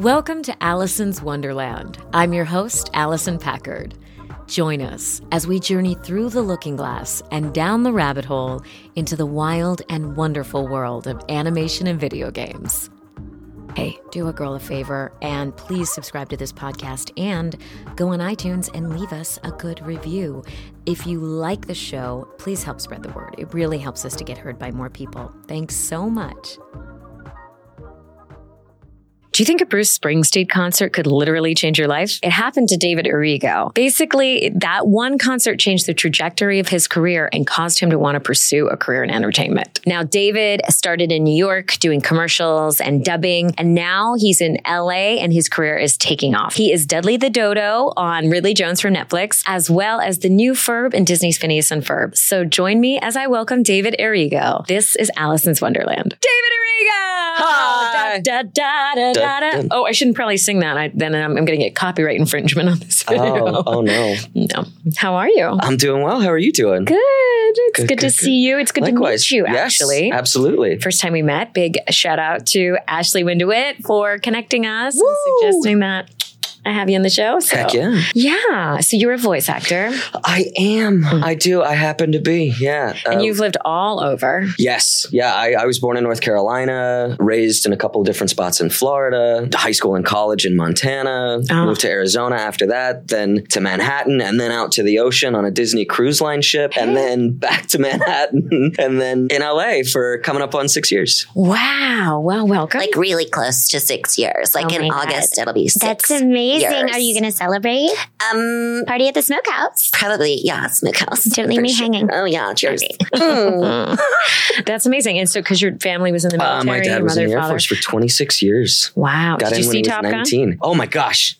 Welcome to Allison's Wonderland. I'm your host, Allison Packard. Join us as we journey through the looking glass and down the rabbit hole into the wild and wonderful world of animation and video games. Hey, do a girl a favor and please subscribe to this podcast and go on iTunes and leave us a good review. If you like the show, please help spread the word. It really helps us to get heard by more people. Thanks so much. Do you think a Bruce Springsteen concert could literally change your life? It happened to David Arrigo. Basically, that one concert changed the trajectory of his career and caused him to want to pursue a career in entertainment. Now, David started in New York doing commercials and dubbing, and now he's in LA and his career is taking off. He is Dudley the Dodo on Ridley Jones for Netflix, as well as the new Ferb in Disney's Phineas and Ferb. So join me as I welcome David Arrigo. This is Allison's Wonderland. David Arrigo! Hi. Da, da, da, da, da. Oh, I shouldn't probably sing that. I, then I'm, I'm going to get copyright infringement on this oh, video. Oh, oh no. No. How are you? I'm doing well. How are you doing? Good. It's good, Good, to good, see you. It's good Likewise. to meet you, Yes, actually. Absolutely. First time we met, big shout out to Ashley Windewitt for connecting us Woo! and suggesting that I have you on the show. So. Heck yeah. Yeah. So you're a voice actor I am. I do. I happen to be. Yeah. and Um, you've lived all over. Yes. Yeah. I, I was born in North Carolina, raised in a couple of different spots in Florida, high school and college in Montana, Oh. moved to Arizona after that, then to Manhattan, and then out to the ocean on a Disney cruise line ship, and then back to Manhattan, and then in LA for coming up on six years. Wow. Well, welcome. like really close to six years. Like Oh in my God. August, it'll be six. That's amazing. Years. Are you going to celebrate? Um, Party at the smokehouse. probably yeah, smokehouse. Don't leave for me hanging. Oh yeah, cheers. That's amazing. And so, because your family was in the Uh, military, my dad your was mother, in the Air. Force for 26 years. Wow. Got Did in you when see he was Top Gun? Oh my gosh.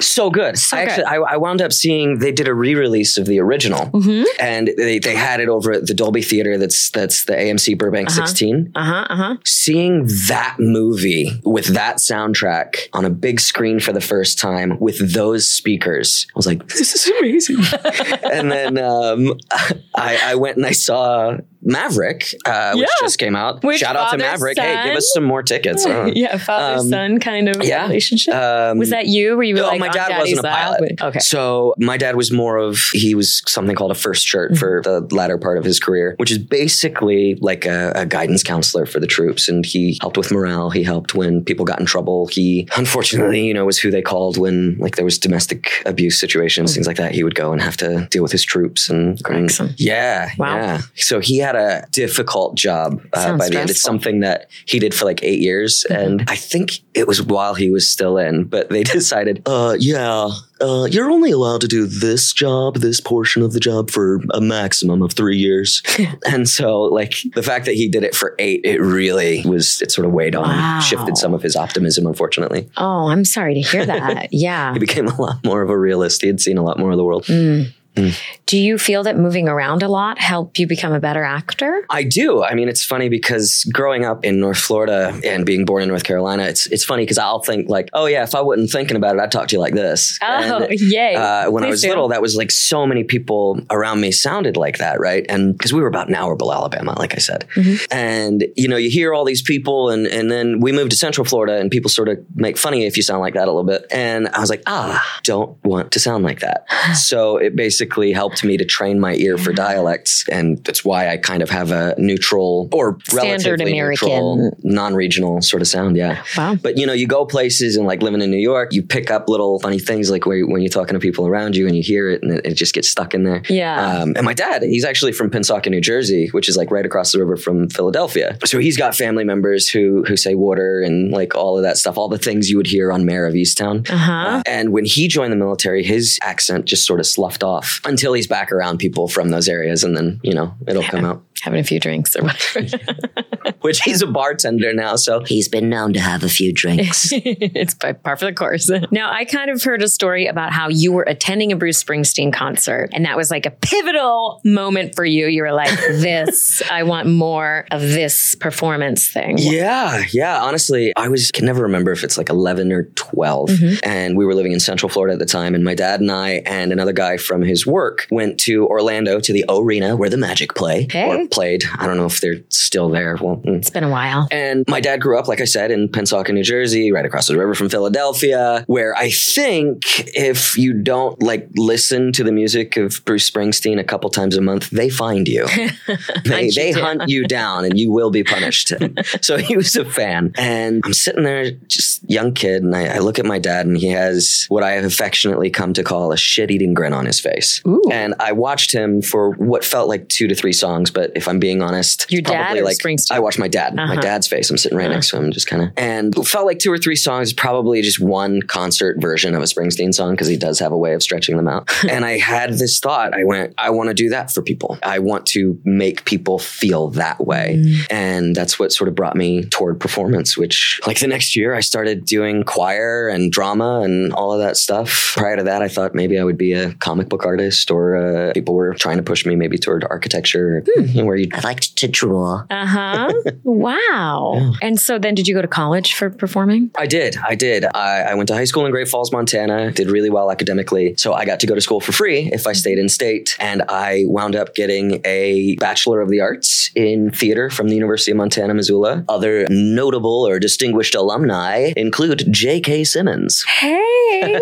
So good. So I good. actually I, I wound up seeing they did a re-release of the original Mm-hmm. and they, they had it over at the Dolby Theater that's that's the AMC Burbank Uh-huh. 16. Uh huh. Uh huh. Seeing that movie with that soundtrack on a big screen for the first time with those speakers, I was like, this is amazing. and then um, I, I went and I saw Maverick, uh, which Yeah. just came out. Which Shout out to Maverick. Hey, give us some more tickets. Uh, Yeah. Father Um, son kind of yeah. relationship. um, was that you? Were you no, like my dad daddy's wasn't a pilot. Okay. So my dad was more of he was something called a first shirt Mm-hmm. for the latter part of his career, which is basically like a, a guidance counselor for the troops. And he helped with morale. He helped when people got in trouble. He unfortunately, you know, was who they called when like there was domestic abuse situations, things like that. He would go and have to deal with his troops and, and yeah, Wow. yeah. So he had a difficult job uh, by the end. It's something that he did for like eight years, and I think it was while he was still in. But they decided, uh, yeah, uh, you're only allowed to do this job, this portion of the job, for a maximum of three years. and so, like the fact that he did it for eight, it really was. It sort of weighed on, Wow. him, shifted some of his optimism. Unfortunately, Oh, I'm sorry to hear that. yeah. he became a lot more of a realist. He had seen a lot more of the world. Mm. Mm. Do you feel that moving around a lot helped you become a better actor? I do. I mean, it's funny because growing up in North Florida and being born in North Carolina, it's it's funny because I'll think like, oh yeah, if I wasn't thinking about it, I'd talk to you like this. Oh, And, yay. uh, when I was do. little, that was like so many people around me sounded like that, right? And because we were about an hour below Alabama, like I said, Mm-hmm. and you know, you hear all these people, and and then we moved to Central Florida, and people sort of make funny if you sound like that a little bit. And I was like, ah, don't want to sound like that. so it basically helped me to train my ear for dialects, and that's why I kind of have a neutral or Standard relatively American. neutral, non-regional sort of sound. Yeah. Wow. But you know, you go places and like living in New York, you pick up little funny things like where, when you're talking to people around you and you hear it and it, it just gets stuck in there. Yeah. Um, and my dad, he's actually from Pennsauken, New Jersey, which is like right across the river from Philadelphia. So he's got family members who who say water and like all of that stuff, all the things you would hear on Mare of Easttown. Uh huh. And when he joined the military, his accent just sort of sloughed off until he's back around people from those areas, and then you know it'll come out. Having a few drinks or whatever. Which he's a bartender now, so He's been known to have a few drinks. it's by par for the course. Now, I kind of heard a story about how you were attending a Bruce Springsteen concert, and that was like a pivotal moment for you. You were like, "This, I want more of this performance thing." Yeah, yeah. Honestly, I was can never remember if it's like eleven or 12 mm-hmm. and we were living in Central Florida at the time. And my dad and I and another guy from his work went to Orlando to the Arena where the Magic play Hey. or played. I don't know if they're still there. Well, young. It's been a while. And my dad grew up, like I said, in Pennsauken, New Jersey, right across the river from Philadelphia, where I think if you don't like listen to the music of Bruce Springsteen a couple times a month, they find you. they Hunt you they down. hunt you down and you will be punished. so he was a fan. And I'm sitting there, just young kid, and I, I look at my dad, and he has what I have affectionately come to call a shit eating grin on his face. Ooh. And I watched him for what felt like two to three songs, but if I'm being honest, Your dad like Springsteen? I watched my dad, my Uh-huh. dad's face. I'm sitting right next to him, just kind of, and it felt like two or three songs, probably just one concert version of a Springsteen song because he does have a way of stretching them out. and I had this thought. I went, I want to do that for people. I want to make people feel that way, Mm. and that's what sort of brought me toward performance. Which, like the next year, I started doing choir and drama and all of that stuff. Prior to that, I thought maybe I would be a comic book artist, or uh, people were trying to push me maybe toward architecture, you know, where you I liked to draw. Uh huh. Wow. And so then did you go to college for performing? I did. I did. I, I went to high school in Great Falls, Montana, did really well academically. So I got to go to school for free if I stayed in state. And I wound up getting a Bachelor of the Arts in theater from the University of Montana, Missoula. Other notable or distinguished alumni include J.K. Simmons. Hey,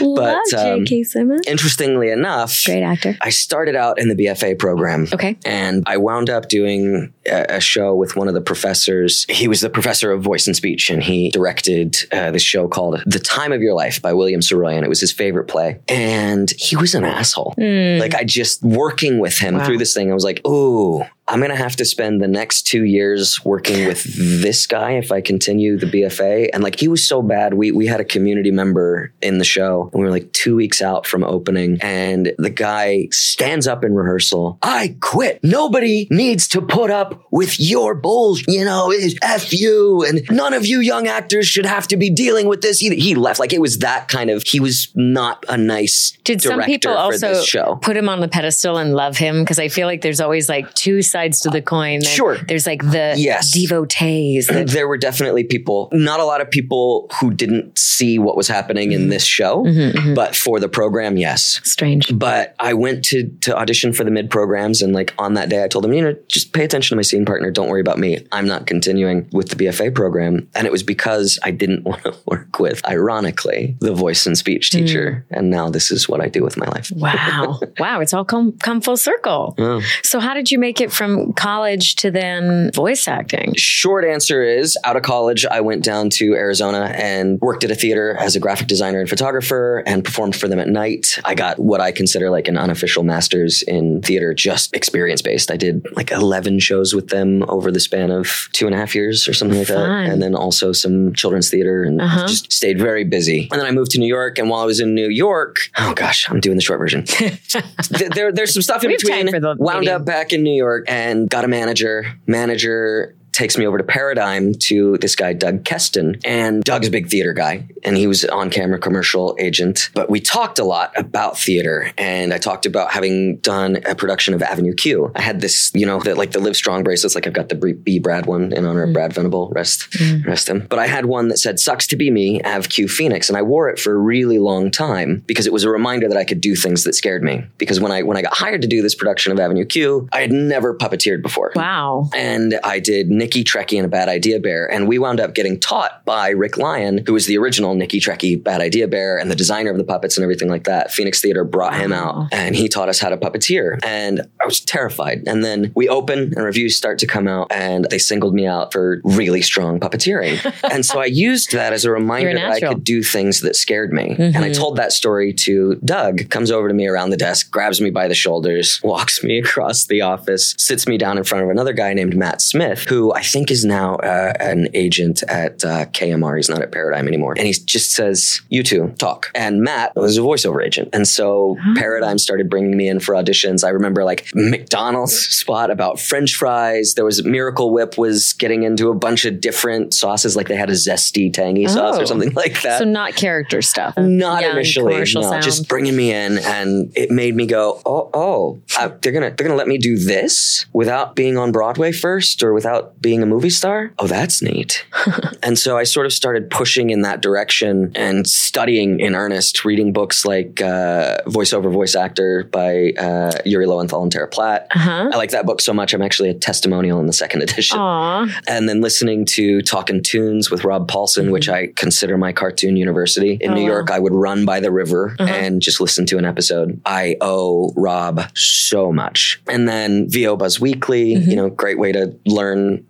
love um, J.K. Simmons. Interestingly enough, Great actor. I started out in the BFA program. Okay. And I wound up doing a, a show with one of the professors. He was the professor of voice and speech, and he directed uh, this show called The Time of Your Life by William Saroyan. It was his favorite play. And he was an asshole. Like, I just, working with him Wow. through this thing, I was like, ooh, I'm going to have to spend the next two years working with this guy if I continue the BFA. And like, he was so bad. We, we had a community member in the show and we were like two weeks out from opening. And the guy stands up in rehearsal. I quit. Nobody needs to put up with your bullshit. You know, it's F you. And none of you young actors should have to be dealing with this either. He left. Like, it was that kind of, he was not a nice Did some people also show. put him on the pedestal and love him? Because I feel like there's always like two sides to the coin. There- Sure. There's like the Yes. devotees. that- there were definitely people, not a lot of people who didn't see what was happening in this show, Mm-hmm, but for the program, yes. strange. But I went to to audition for the mid programs, and like on that day, I told them, you know, just pay attention to my scene partner. Don't worry about me. I'm not continuing with the BFA program, and it was because I didn't want to work with, ironically, the voice and speech Mm. teacher. And now this is what I do with my life. Wow. wow. It's all come, come full circle. Oh. So, how did you make it from college to then voice acting? Short answer is out of college, I went down to Arizona and worked at a theater as a graphic designer and photographer and performed for them at night. I got what I consider like an unofficial master's in theater, just experience based. I did like 11 shows with them over the span of two and a half years or something like Fun. that. And then also some children's theater and Uh-huh. just stayed very busy. And then I moved to New York. And while I was in New York, oh gosh, I'm doing the short version. Th- there, there's some stuff in We have time between. Wound medium. up back in New York and got a manager. Manager takes me over to Paradigm to this guy, Doug Keston. And Doug's a big theater guy, and he was on camera commercial agent. But we talked a lot about theater, and I talked about having done a production of Avenue Q. I had this, you know, the, like the Live Strong bracelets, like I've got the B- B. Brad one in honor of mm. Brad Venable, rest, mm. rest him. But I had one that said, Sucks to be me, Av Q Phoenix. And I wore it for a really long time because it was a reminder that I could do things that scared me. Because when I when I got hired to do this production of Avenue Q, I had never puppeteered before. Wow. And I did Nicky Trekkie and a Bad Idea Bear. And we wound up getting taught by Rick Lyon, who was the original Nicky Trekkie Bad Idea Bear and the designer of the puppets and everything like that. Phoenix Theater brought him out and he taught us how to puppeteer. And I was terrified. And then we open and reviews start to come out and they singled me out for really strong puppeteering. and so I used that as a reminder a that I could do things that scared me. And I told that story to Doug, comes over to me around the desk, grabs me by the shoulders, walks me across the office, sits me down in front of another guy named Matt Smith, who I think is now uh, an agent at uh, KMR. He's not at Paradigm anymore. And he just says, You two talk. And Matt was a voiceover agent. And so Paradigm started bringing me in for auditions. I remember like McDonald's spot about French fries. There was Miracle Whip was getting into a bunch of different sauces, like they had a zesty, tangy sauce Oh. or something like that. So, not character stuff. Not Young initially, no. sound. Just bringing me in, and it made me go, "Oh, oh, uh, they're gonna they're gonna let me do this without being on Broadway first, or without being a movie star? Oh, that's neat. and so I sort of started pushing in that direction and studying in earnest, reading books like uh, Voiceover Voice Actor by uh, Yuri Lowenthal and Tara Platt. Uh-huh. I like that book so much. I'm actually a testimonial in the second edition. Aw. And then listening to Talking Tunes with Rob Paulsen, which I consider my cartoon university. In Mm-hmm. Oh, New wow. Uh-huh. York, I would run by the river and just listen to an episode. I owe Rob so much. And then VO Buzz Weekly, Mm-hmm. you know, great way to learn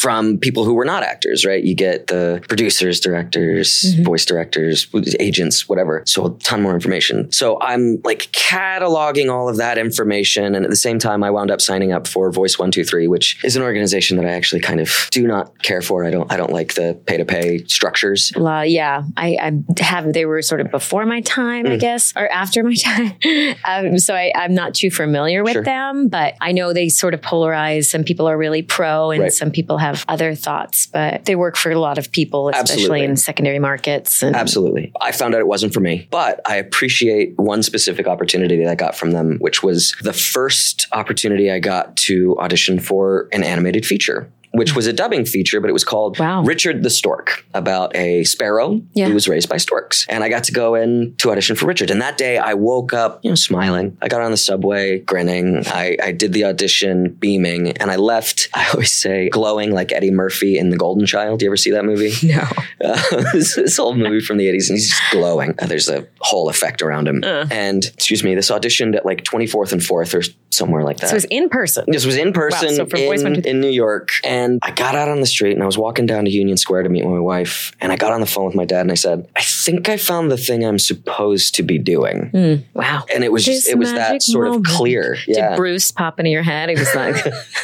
from people who were not actors, right? You get the producers, directors, Mm-hmm. voice directors, agents, whatever. So a ton more information. So I'm like cataloging all of that information. And at the same time, I wound up signing up for Voice 123, which is an organization that I actually kind of do not care for. I don't, I don't like the pay to pay structures. La, yeah, I, I have. They were sort of before my time, Hmm. I guess, or after my time. um, so I, I'm not too familiar with Sure. them, but I know they sort of polarize. Some people are really pro, and Right. some people have other thoughts. But they work for a lot of people, especially Absolutely. in secondary markets. And Absolutely. I found out it wasn't for me, but I appreciate one specific opportunity that I got from them, which was the first opportunity I got to audition for an animated feature. Which was a dubbing feature, but it was called Wow. Richard the Stork about a sparrow Yeah. who was raised by storks. And I got to go in to audition for Richard. And that day I woke up, you know, smiling. I got on the subway, grinning. I, I did the audition, beaming, and I left, I always say, glowing like Eddie Murphy in The Golden Child. Do you ever see that movie? no, Uh, this, this old movie from the 80s, and he's just glowing. Uh, there's a whole effect around him. Uh. And, excuse me, this auditioned at like 24th and 4th or somewhere like that. so it was in person. this was in person so for Voice in, 123 in New York. And I got out on the street and I was walking down to Union Square to meet my wife. And I got on the phone with my dad and I said, I think I found the thing I'm supposed to be doing. Wow. And it was just, it was that sort moment. of clear. Yeah. Did Bruce pop into your head? He was like,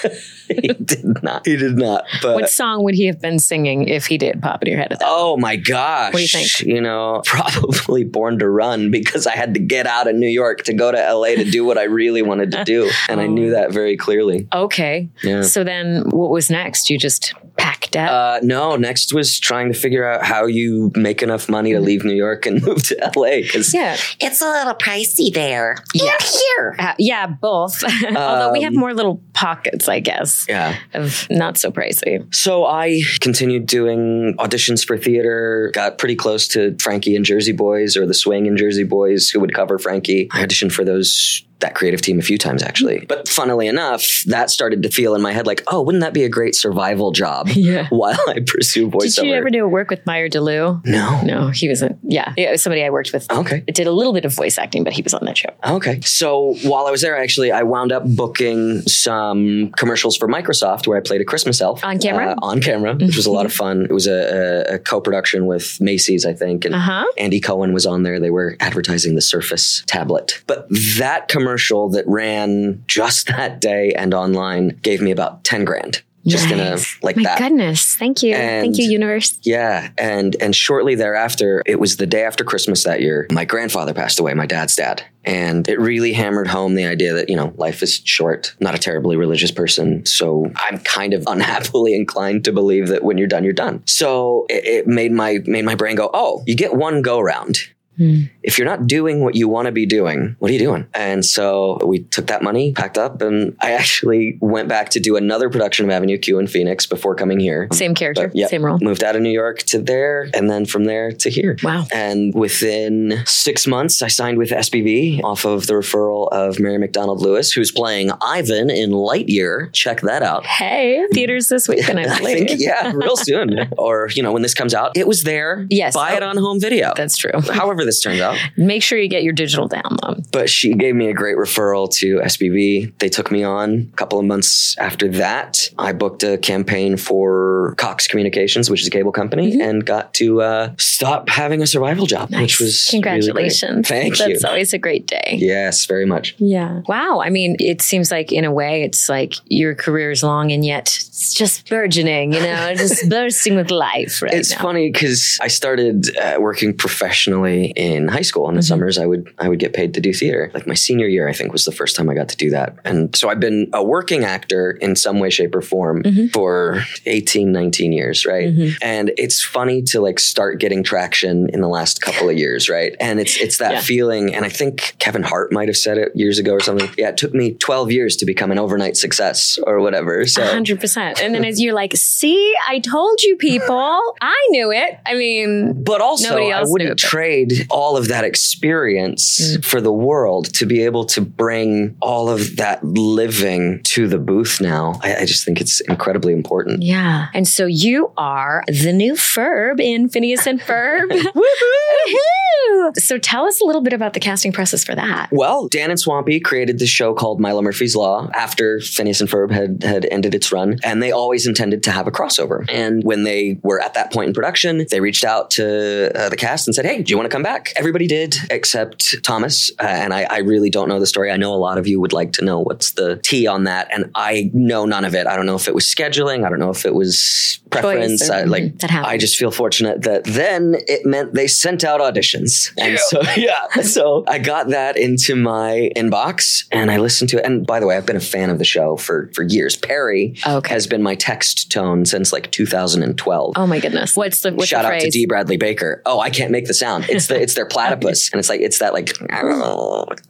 he did not. He did not. But what song would he have been singing if he did pop in your head at that? Oh my gosh. What do you think? You know, probably Born to Run because I had to get out of New York to go to LA to do what I really wanted to do. And I knew that very clearly. Okay. Yeah. So then what was next? You just packed up? Uh, no, next was trying to figure out how you make enough money to leave New York and move to LA. Because yeah. It's a little pricey there. Yeah. And here. Uh, yeah, both. Although we have Um, more little pockets, I guess, yeah. of not so pricey. So I continued doing auditions for theater, got pretty close to Frankie and Jersey Boys or the Swing and Jersey Boys who would cover Frankie. I auditioned for those that creative team a few times actually. But funnily enough, that started to feel in my head like, oh, wouldn't that be a great survival job Yeah. while I pursue voiceover? Did you ever do work with Meyer DeLue? no. No, he wasn't. Yeah, yeah, it was somebody I worked with. Okay. It did a little bit of voice acting, but he was on that show. Okay. So while I was there, actually, I wound up booking some commercials for Microsoft where I played a Christmas elf On camera? Uh, on camera, which was a lot of fun. It was a, a, a co-production with Macy's, I think, and Uh huh. Andy Cohen was on there. They were advertising the Surface tablet. But that commercial that ran just that day and online gave me about 10 grand. Just in a Nice. like My that. goodness. Thank you. Thank you, universe. Yeah, and and shortly thereafter, it was the day after Christmas that year. My grandfather passed away, my dad's dad, and it really hammered home the idea that you know life is short. Not a terribly religious person, so I'm kind of unhappily inclined to believe that when you're done, you're done. So it, it made my made my brain go, oh, you get one go round. Hmm. If you're not doing what you want to be doing, what are you doing? And so we took that money, packed up, and I actually went back to do another production of Avenue Q in Phoenix before coming here. Same character, But, yeah, same role. Moved out of New York to there, and then from there to here. Wow. And within six months, I signed with SBV off of the referral of Mary McDonald Lewis, who's playing Ivan in Lightyear. Check that out. Hey, theaters this weekend, I I think, yeah, real soon. or, you know, when this comes out, it was there. Yes. Buy it oh, on home video. That's true. However, this turns out. Make sure you get your digital download. But she gave me a great referral to SBV. They took me on a couple of months after that. I booked a campaign for Cox Communications, which is a cable company, and got to uh, stop having a survival job, which was really great. congratulations. Thank That's you. always a great day. Yes, very much. Yeah. Wow. I mean, it seems like in a way, it's like your career is long and yet it's just burgeoning, you know, just bursting with life right It's now. funny because I started uh, working professionally in high school. In the mm-hmm. summers, I would I would get paid to do theater. Like my senior year, I think was the first time I got to do that. And so I've been a working actor in some way, shape, or form mm-hmm. for 18, 19 years, right? Mm-hmm. And it's funny to like start getting traction in the last couple of years, right? And it's it's that Yeah. feeling. And I think Kevin Hart might have said it years ago or something. Yeah, it took me 12 years to become an overnight success or whatever. So hundred percent. And then as you're like, see, I told you people. I knew it. I mean, But also, Nobody I wouldn't it, trade all of that experience for the world to be able to bring all of that living to the booth now. I, I just think it's incredibly important. yeah. And so you are the new Ferb in Phineas and Ferb. Woohoo! So tell us a little bit about the casting process for that. Well, Dan and Swampy created this show called Milo Murphy's Law after Phineas and Ferb had, had ended its run, and they always intended to have a crossover. And when they were at that point in production, they reached out to uh, the cast and said, Hey, do you want to come back? Everybody did, except Thomas. Uh, and I, I really don't know the story. I know a lot of you would like to know what's the tea on that, and I know none of it. I don't know if it was scheduling, I don't know if it was preference. or- I, like, that happens. I just feel fortunate that then it meant they sent out auditions. And so, yeah. So I got that into my inbox and I listened to it. And by the way, I've been a fan of the show for, for years. Perry Okay. has been my text tone since like 2012. Oh my goodness. What's the what's Shout the out to? D. Bradley Baker. Oh, I can't make the sound. It's the it's their platypus, and it's like it's that like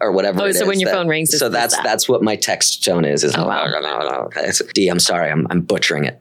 or whatever. Oh, it so when your that- phone rings, so that's that. that's what my text tone is. Is Oh, wow. D. I'm sorry, I'm I'm butchering it,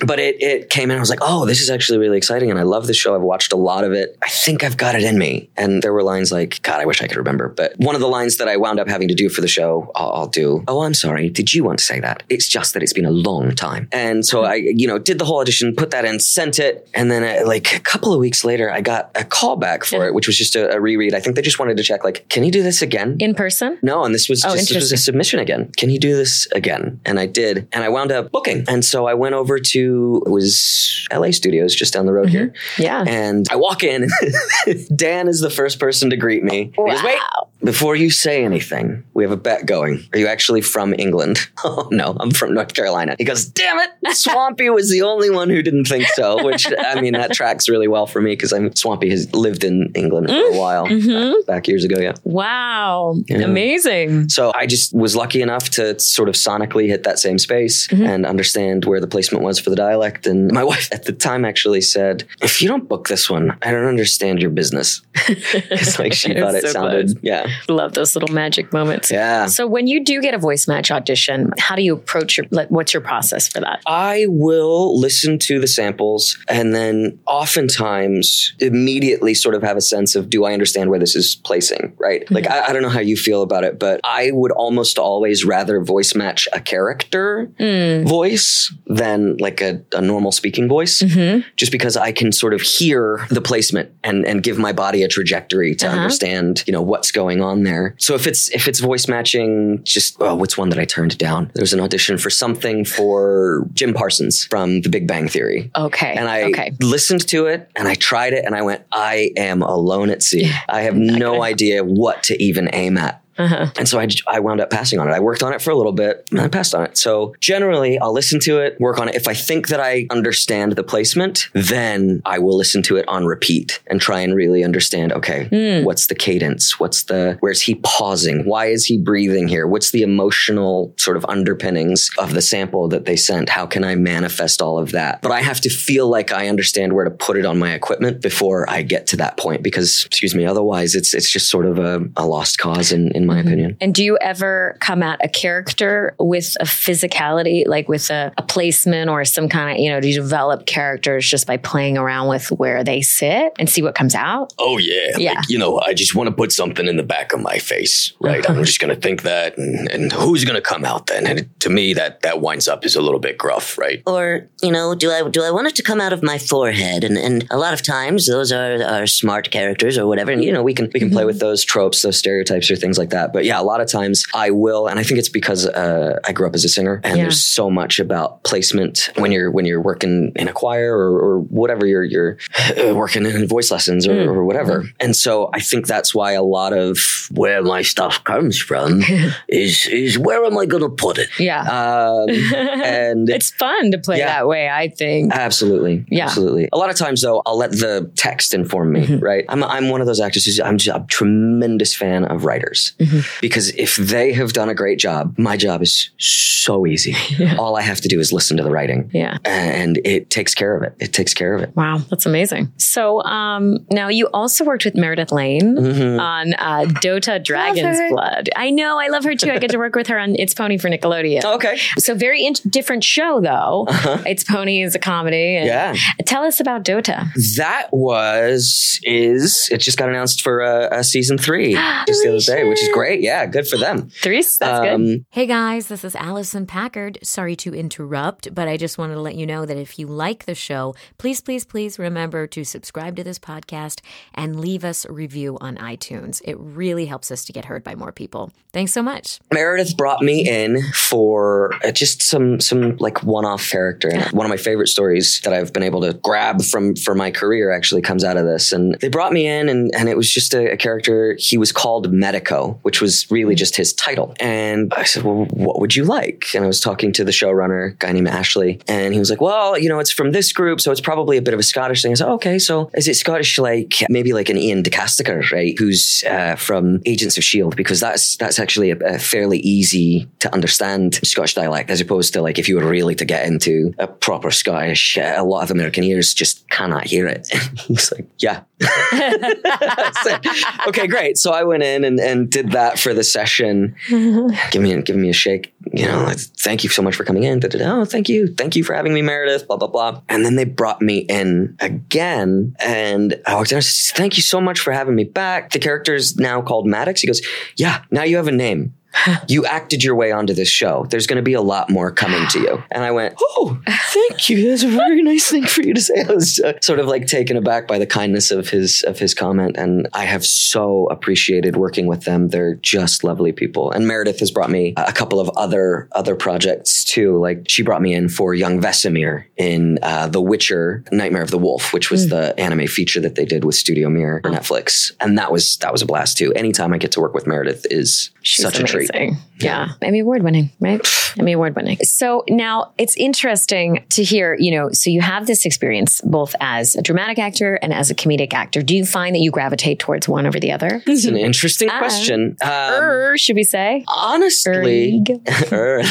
but it it came in. I was like, oh, this is actually really exciting, and I love the show. I've watched a lot of it. I think I've got it in me. And there were lines like, God, I wish I could remember. But one of the lines that I wound up having to do for the show, I'll, I'll do. Oh, I'm sorry. Did you want to say that? It's just that it's been a long time. And so I, you know, did the whole audition, put that in, sent it, and then uh, like a couple of weeks later, I got a call back for it, which was just a, a reread. I think they just wanted to check, like, can he do this again? in person? No, and this was Oh, just this was a submission again. Can he do this again? And I did, and I wound up booking. And so I went over to it was LA Studios just down the road mm-hmm. here, Yeah. and I walk in. Dan is the first person to greet me. He goes, "Wait, Wow. before you say anything, we have a bet going. Are you actually from England? Oh no, I'm from North Carolina. He goes, damn it, Swampy was the only one who didn't think so. Which I mean, that tracks really well for me because I'm Swampy has lived in England for a mm-hmm. while back, back years ago. Yeah. Wow. Yeah. Amazing. So I just was lucky enough to sort of sonically hit that same space mm-hmm. and understand where the placement was for the dialect. And my wife at the time actually said, "If you don't book this one, I don't understand your business." It's like she thought it so sounded, close. yeah, Love those little magic moments. yeah. So when you do get a voice match audition, how do you approach your like, what's your process for that? I will listen to the samples and then oftentimes immediately sort of have a sense of do I understand where this is placing, right? Mm-hmm. Like, I, I don't know how you feel about it, but I would almost always rather voice match a character mm. voice than like a, a normal speaking voice, mm-hmm. just because I can sort of hear the placement and, and give my body a trajectory to uh-huh. understand, you know, what's going on there. So if it's, if it's voice matching, just, oh, what's one that I turned down? There was an audition for something for Jim Parsons from The Big Bang Theory. Okay. And I okay. listened to it and I tried it and I went, I am alone at sea. I have no idea what to even aim at. Uh-huh. And so I, I wound up passing on it. I worked on it for a little bit and I passed on it. So generally, I'll listen to it, work on it. If I think that I understand the placement, then I will listen to it on repeat and try and really understand okay, what's the cadence? What's the, where's he pausing? Why is he breathing here? What's the emotional sort of underpinnings of the sample that they sent? How can I manifest all of that? But I have to feel like I understand where to put it on my equipment before I get to that point because, excuse me, otherwise it's, it's just sort of a, a lost cause in, in my mm-hmm. opinion. And do you ever come at a character with a physicality, like with a, a placement or some kind of, you know, do you develop characters just by playing around with where they sit and see what comes out? Oh yeah, Yeah. Like, you know, I just want to put something in the back of my face, right? I'm uh-huh. just gonna think that, and, and who's gonna come out then? And to me, that that winds up is a little bit gruff, right? Or, you know, do I do I want it to come out of my forehead? And and a lot of times those are are smart characters or whatever. And you know, we can we can play mm-hmm. with those tropes, those stereotypes, or things like that. But yeah, a lot of times I will, and I think it's because uh, I grew up as a singer, and Yeah. there's so much about placement when you're when you're working in a choir or, or whatever you're you're uh, working in voice lessons or, or whatever. And so I think that's why a lot of Where my stuff comes from is is where am I going to put it? Yeah. um, and it's fun to play Yeah. that way, I think. Absolutely. Yeah. Absolutely. A lot of times though, I'll let the text inform me, Mm-hmm. right? I'm, I'm one of those actors who's, I'm just a tremendous fan of writers Mm-hmm. Because if they have done a great job, my job is so easy. All I have to do is listen to the writing Yeah. and it takes care of it. It takes care of it. Wow, that's amazing. So um, now you also worked with Meredith Lane Mhm. on uh, Dota Dragon's. Blood. I know, I love her too. I get to work with her on It's Pony for Nickelodeon. Okay. So very in- different show though. It's Pony is a comedy. and- Uh-huh. Yeah. Tell us about Dota. That was, is, it just got announced for uh, uh, season three just the other day, which is great. Yeah. Good for them. Three. That's good. Um, Hey guys, this is Allison Packard. Sorry to interrupt, but I just wanted to let you know that if you like the show, please, please, please remember to subscribe to this podcast and leave us a review on iTunes. It really helps us to get heard by more people. Thanks so much. Meredith brought me in for uh, just some some like one-off character. One of my favorite stories that I've been able to grab from for my career actually comes out of this. And they brought me in, and and it was just a, a character. He was called Medico, which was really just his title. And I said, "Well, what would you like?" And I was talking to the showrunner, a guy named Ashley, and he was like, "Well, you know, it's from this group, so it's probably a bit of a Scottish thing." I said, "Okay, so is it Scottish like maybe like an Iain De Caestecker, right? Who's uh, from Agents of Shield? Because that's that's actually a, a fairly easy to understand Scottish dialect, as opposed to like if you were really to get into a proper Scottish, uh, a lot of American ears just cannot hear it." He's like, "Yeah." Said, okay, great. So I went in and, and did that for the session. give me, give me a shake. You know, like, thank you so much for coming in. Da-da-da. Oh, thank you, thank you for having me, Meredith. Blah blah blah. And then they brought me in again, and I walked in. I said, "Thank you so much for having me back." The character is now called Maddox. He goes, "Yeah, now you have a name." you acted your way onto this show. There's going to be a lot more coming to you. And I went, Oh, thank you. That's a very nice thing for you to say. I was uh, sort of like taken aback by the kindness of his of his comment. And I have so appreciated working with them. They're just lovely people. And Meredith has brought me a couple of other other projects too. Like she brought me in for Young Vesemir in uh, The Witcher: Nightmare of the Wolf, which was the anime feature that they did with Studio Mir for Netflix. And that was that was a blast too. Anytime I get to work with Meredith is She's such a treat. Amazing. Yeah. Emmy Award winning, right? Emmy Award winning. So now it's interesting to hear, you know, so you have this experience both as a dramatic actor and as a comedic actor. Do you find that you gravitate towards one over the other? It's an interesting Uh, question. Um, or should we say? honestly, er,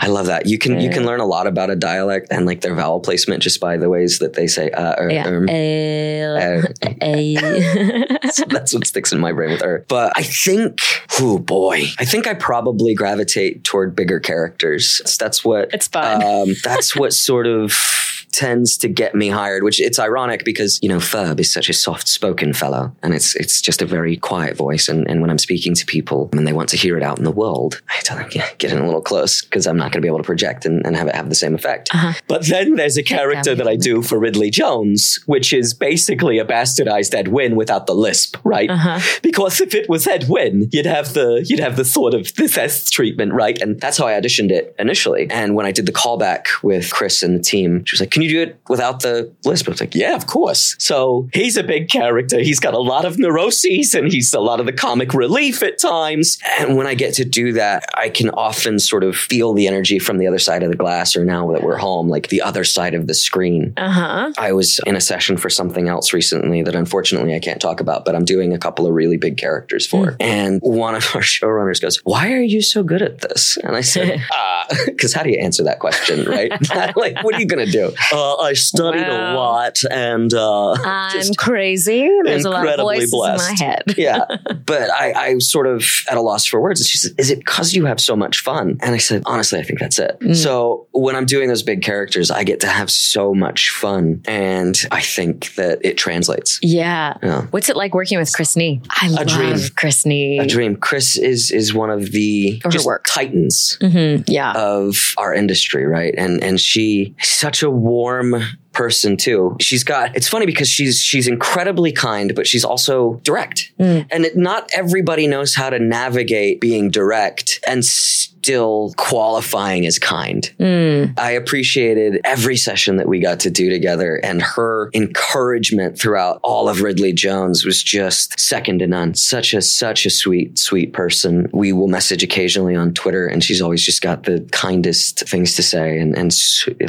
I love that. You can you can learn a lot about a dialect and like their vowel placement just by the ways that they say uh, er, Yeah. erm. Uh, Uh, so that's what sticks in my brain with her. But I think, oh boy, I think I probably gravitate toward bigger characters. That's, what It's fun. Um, that's what sort of tends to get me hired. Which it's ironic because you know Ferb is such a soft-spoken fellow, and it's it's just a very quiet voice. And, and when I'm speaking to people and they want to hear it out in the world, I tell them, yeah, get in a little close because I'm not going to be able to project and, and have it have the same effect. Uh-huh. But then there's a character that I do for Ridley Jones, which is basically a bastardized Ed Wynn without the lisp, right? Uh-huh. Because if it was Ed Wynn, you'd have the you'd have the sort of this S treatment, right? And that's how I auditioned it initially. And when I did the callback with Chris and the team, she was like, "Can you do it without the lisp?" I was like, "Yeah, of course." So he's a big character. He's got a lot of neuroses, and he's a lot of the comic relief at times. And when I get to do that, I can often sort of feel the energy from the other side of the glass, or now that we're home, like the other side of the screen. Uh huh. I was in a session for something else recently that unfortunately I can't talk about, but I'm doing a couple of really big characters for. And one of our showrunners goes, Why are you so good at this? And I said, Because how do you answer that question, right? like, what are you going to do? Uh, I studied Wow. a lot and uh, I'm crazy. There's a lot of voices blessed. in my head. yeah. But I, I was sort of at a loss for words. And she said, Is it because you have so much fun? And I said, Honestly, I think that's it. Mm. So when I'm doing those big characters, I get to have so much fun. And I think that it translates. Yeah. Yeah. What's it like working with Chris Nee? I love dream. Chris Nee. A dream. Chris is is one of the just work. titans Mhm. Yeah. of our industry, right? And and she such a warm warm person too. She's got it's funny because she's she's incredibly kind, but she's also direct. Mm. And it, not everybody knows how to navigate being direct and still qualifying as kind. Mm. I appreciated every session that we got to do together and her encouragement throughout all of Ridley Jones was just second to none. Such a such a sweet sweet person. We will message occasionally on Twitter and she's always just got the kindest things to say and and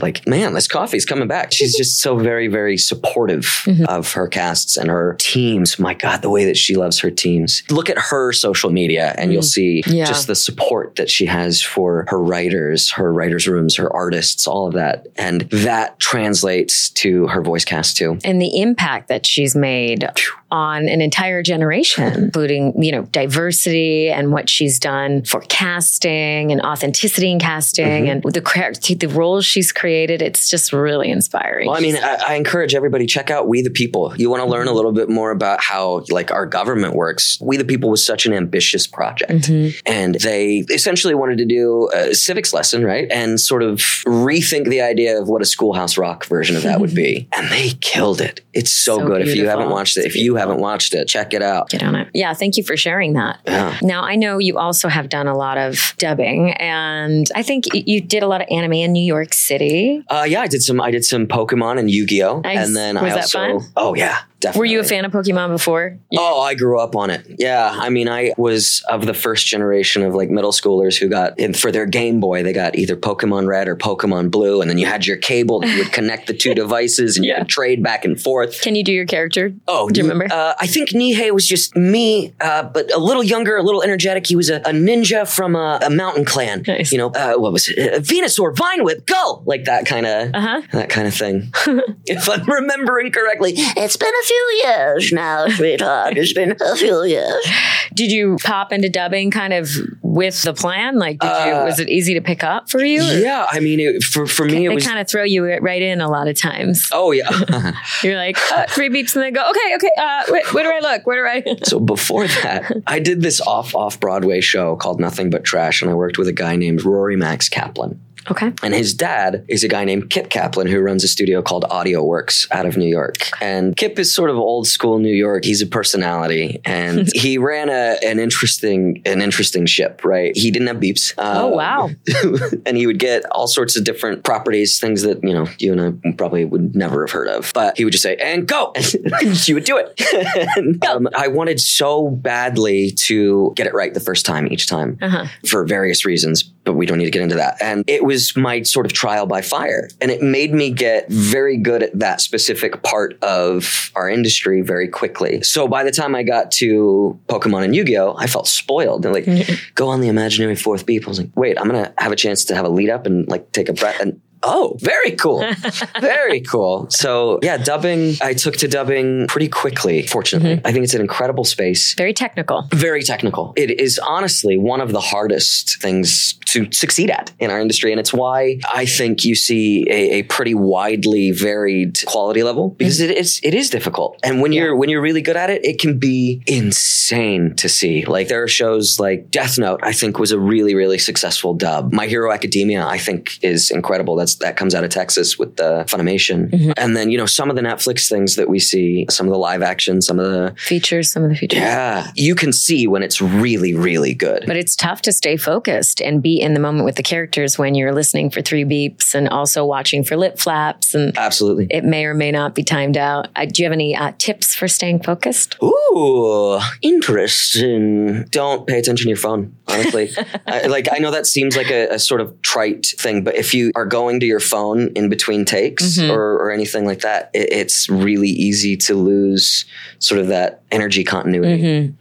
like man, this coffee's coming back. She's just so very very supportive mm-hmm. of her casts and her teams. My god, the way that she loves her teams. Look at her social media and you'll mm. see Yeah. just the support that she has for her writers, her writers' rooms, her artists, all of that. And that translates to her voice cast too. and the impact that she's made on an entire generation, including, you know, diversity and what she's done for casting and authenticity in casting Mm-hmm. and the the roles she's created. It's just really inspiring. Well, I mean, I, I encourage everybody check out We the People. You want to learn a little bit more about how like our government works. We the People was such an ambitious project, and they essentially wanted to do a civics lesson, right, and sort of rethink the idea of what a Schoolhouse Rock version of that would be, and they killed it. It's so, So good. If you haven't watched it, if you haven't watched it, check it out. Get on it. Yeah, thank you for sharing that. Yeah. Now, I know you also have done a lot of dubbing, and I think you did a lot of anime in New York City. Uh, yeah, I did some. I did some Pokemon and Yu Gi Oh, Nice. and then Was I that also. fun? Oh yeah, definitely. Were you a fan of Pokemon before? Oh, I grew up on it. Yeah, I mean, I was of the first generation of like middle schoolers who got in for their Game Boy. They got either Pokemon Red or Pokemon Blue, and then you had your cable that you would connect the two devices, and you could trade back and forth. Can you do your character? Oh, Do you remember? Uh, I think Nihei was just me, uh, but a little younger, a little energetic. He was a, a ninja from a, a mountain clan. Nice. You know, uh, what was it? Uh, Venusaur, Vine Whip, go! Like that kind of, Uh-huh. that kind of thing. if I'm remembering correctly. It's been a few years now, sweetheart. It's been a few years. Did you pop into dubbing kind of with the plan? Like, did you, Uh, was it easy to pick up for you? or- Yeah, I mean, it, for for me, it They was. kind of throw you right in a lot of times. Oh yeah. You're like uh, three beeps and then go, okay, okay. Uh, wait, where do I look? Where do I? so before that, I did this off off Broadway show called Nothing But Trash, and I worked with a guy named Rory Max Kaplan. Okay. And his dad is a guy named Kip Kaplan who runs a studio called Audio Works out of New York. And Kip is sort of old school New York. He's a personality, and he ran a an interesting an interesting ship. Right? He didn't have beeps. Oh, Um, wow. and he would get all sorts of different properties, things that you know you and I probably would never have heard of. But he would just say, "And go," and she would do it. and, um, I wanted so badly to get it right the first time, each time, Uh-huh. for various reasons. But we don't need to get into that. And it was my sort of trial by fire, and it made me get very good at that specific part of our industry very quickly. So by the time I got to Pokemon and Yu Gi Oh, I felt spoiled. And like, mm-hmm. go on the imaginary fourth beep. I was like, wait, I'm gonna have a chance to have a lead up and like take a breath and. Oh, very cool. very cool. So, yeah, dubbing, I took to dubbing pretty quickly, fortunately. Mm-hmm. I think it's an incredible space Very technical. very technical. It is honestly one of the hardest things to succeed at in our industry. And it's why I think you see a, a pretty widely varied quality level because mm-hmm. it is, it is difficult. And when you're, when you're really good at it, it can be insane to see. Like there are shows like Death Note, I think was a really, really successful dub. My Hero Academia, I think is incredible. That's, that comes out of Texas with the Funimation. And then, you know, some of the Netflix things that we see, some of the live action, some of the, Features, some of the features. yeah, you can see when it's really, really good. But it's tough to stay focused and be in the moment with the characters when you're listening for three beeps and also watching for lip flaps. And Absolutely. it may or may not be timed out. Uh, do you have any uh, tips for staying focused? Ooh, interesting. Don't pay attention to your phone, honestly. I, like, I know that seems like a, a sort of trite thing, but if you are going to your phone in between takes Mm-hmm. or, or anything like that, it, it's really easy to lose sort of that energy continuity.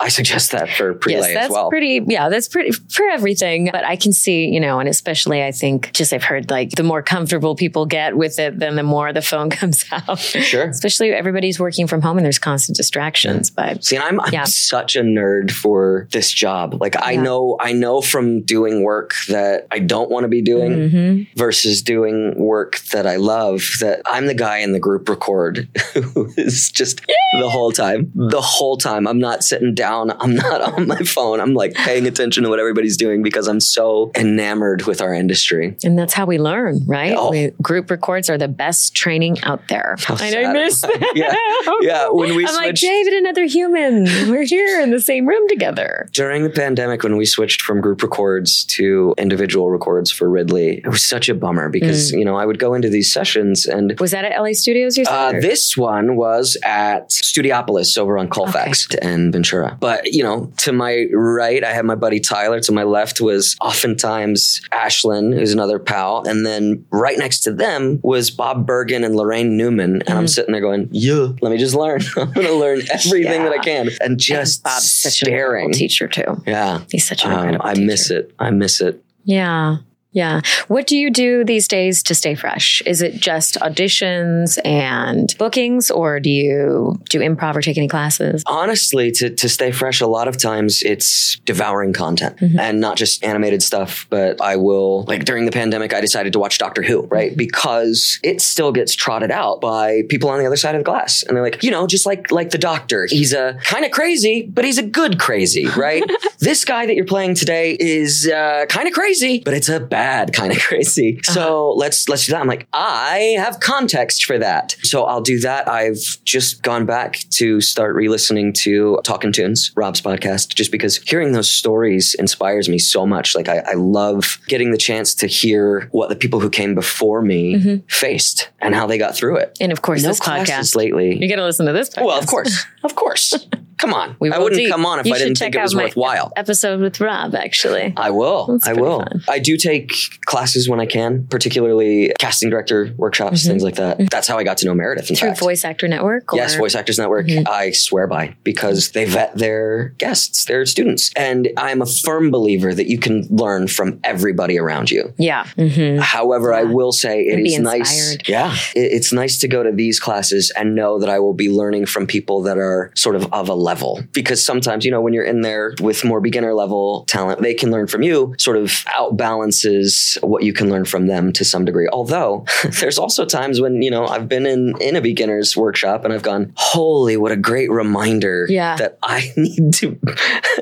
I suggest that for prelay Mm-hmm, yes, that's as well. pretty. Yeah, that's pretty for everything. But I can see, you know, and especially I think just I've heard like the more comfortable people get with it, then the more the phone comes out. Sure. Especially everybody's working from home and there's constant distractions. But See, and I'm, I'm Yeah. such a nerd for this job. Like I Yeah. know, I know from doing work that I don't want to be doing Mhm. versus is doing work that I love, that I'm the guy in the group record who is just the whole time, the whole time. I'm not sitting down. I'm not on my phone. I'm like paying attention to what everybody's doing because I'm so enamored with our industry. And that's how we learn, right? Oh. We, group records are the best training out there. How I know you miss that. Yeah. Yeah, when we I'm like, switched- David, another human. We're here in the same room together. During the pandemic, when we switched from group records to individual records for Ridley, it was such a bummer because, Mm. you know, I would go into these sessions and Was that at LA Studios you said? Uh, this one was at Studiopolis over on Colfax and Ventura. But, you know, to my right, I had my buddy Tyler. To my left was oftentimes Ashlyn, who's another pal. And then right next to them was Bob Bergen and Laraine Newman. And I'm sitting there going, yeah, let me just learn. I'm going to learn everything that I can. And just Bob's such an staring. incredible teacher too. Yeah. He's such an Um, incredible I teacher. miss it. I miss it. Yeah. Yeah. What do you do these days to stay fresh? Is it just auditions and bookings, or do you do improv or take any classes? honestly to, to stay fresh a lot of times it's devouring content Mm-hmm. and not just animated stuff but i will like during the pandemic i decided to watch doctor who right Mm-hmm. because it still gets trotted out by people on the other side of the glass and they're like you know just like like the doctor he's a kind of crazy but he's a good crazy right this guy that you're playing today is uh, kind of crazy but it's a bad kind of crazy. Uh-huh. so let's let's do that. I'm like i have context for that. So i'll do that. I've just gone back to start re-listening to talking tunes rob's podcast just because hearing those stories inspires me so much. Like i, I love getting the chance to hear what the people who came before me faced and how they got through it. And of course, no this podcast. lately. You got to listen to this podcast. well of course. Of course come on We i wouldn't deep. come on if You i didn't think it was worthwhile Episode with Rob, actually. I will. That's I will. fun. I do take classes when I can, particularly casting director workshops, things like that. That's how I got to know Meredith. In Mm-hmm. Through fact. Voice Actor Network? Or? Yes, Voice Actors Network, Mm-hmm. I swear by because they vet their guests, their students. And I'm a firm believer that you can learn from everybody around you. Yeah. hmm However, I will say it is nice. Yeah. It- it's nice to go to these classes and know that I will be learning from people that are sort of of a level. Because sometimes, you know, when you're in there with more beginner level talent, they can learn from you, sort of outbalances what you can learn from them to some degree. Although there's also times when, you know, I've been in, in a beginner's workshop and I've gone, holy, what a great reminder Yeah. that I need to,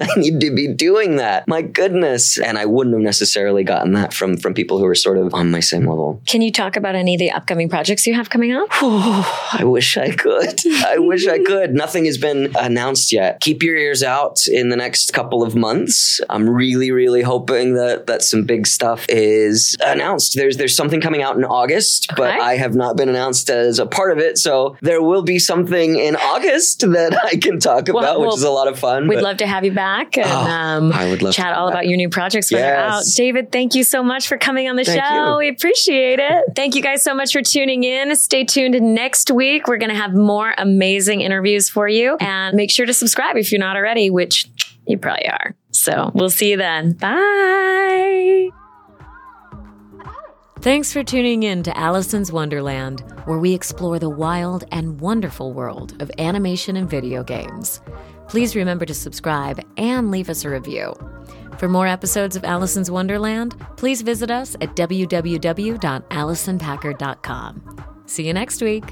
I need to be doing that. My goodness. And I wouldn't have necessarily gotten that from, from people who are sort of on my same level. Can you talk about any of the upcoming projects you have coming up? I wish I could. I wish I could. Nothing has been announced yet. Keep your ears out in the next couple of months. I'm really, really hoping that that some big stuff is announced. There's there's something coming out in August, but I have not been announced as a part of it. So there will be something in August that I can talk Well, about, well, which is a lot of fun. We'd but- love to have you back and Oh, um, I would love chat all back. about your new projects when they're out. David, thank you so much for coming on the Thank show. you. We appreciate it. thank you guys so much for tuning in. Stay tuned next week. We're going to have more amazing interviews for you. And make sure to subscribe if you're not already, which you probably are. So we'll see you then. Bye. Thanks for tuning in to Allison's Wonderland, where we explore the wild and wonderful world of animation and video games. Please remember to subscribe and leave us a review. For more episodes of Allison's Wonderland, please visit us at www.allisonpackard.com. See you next week.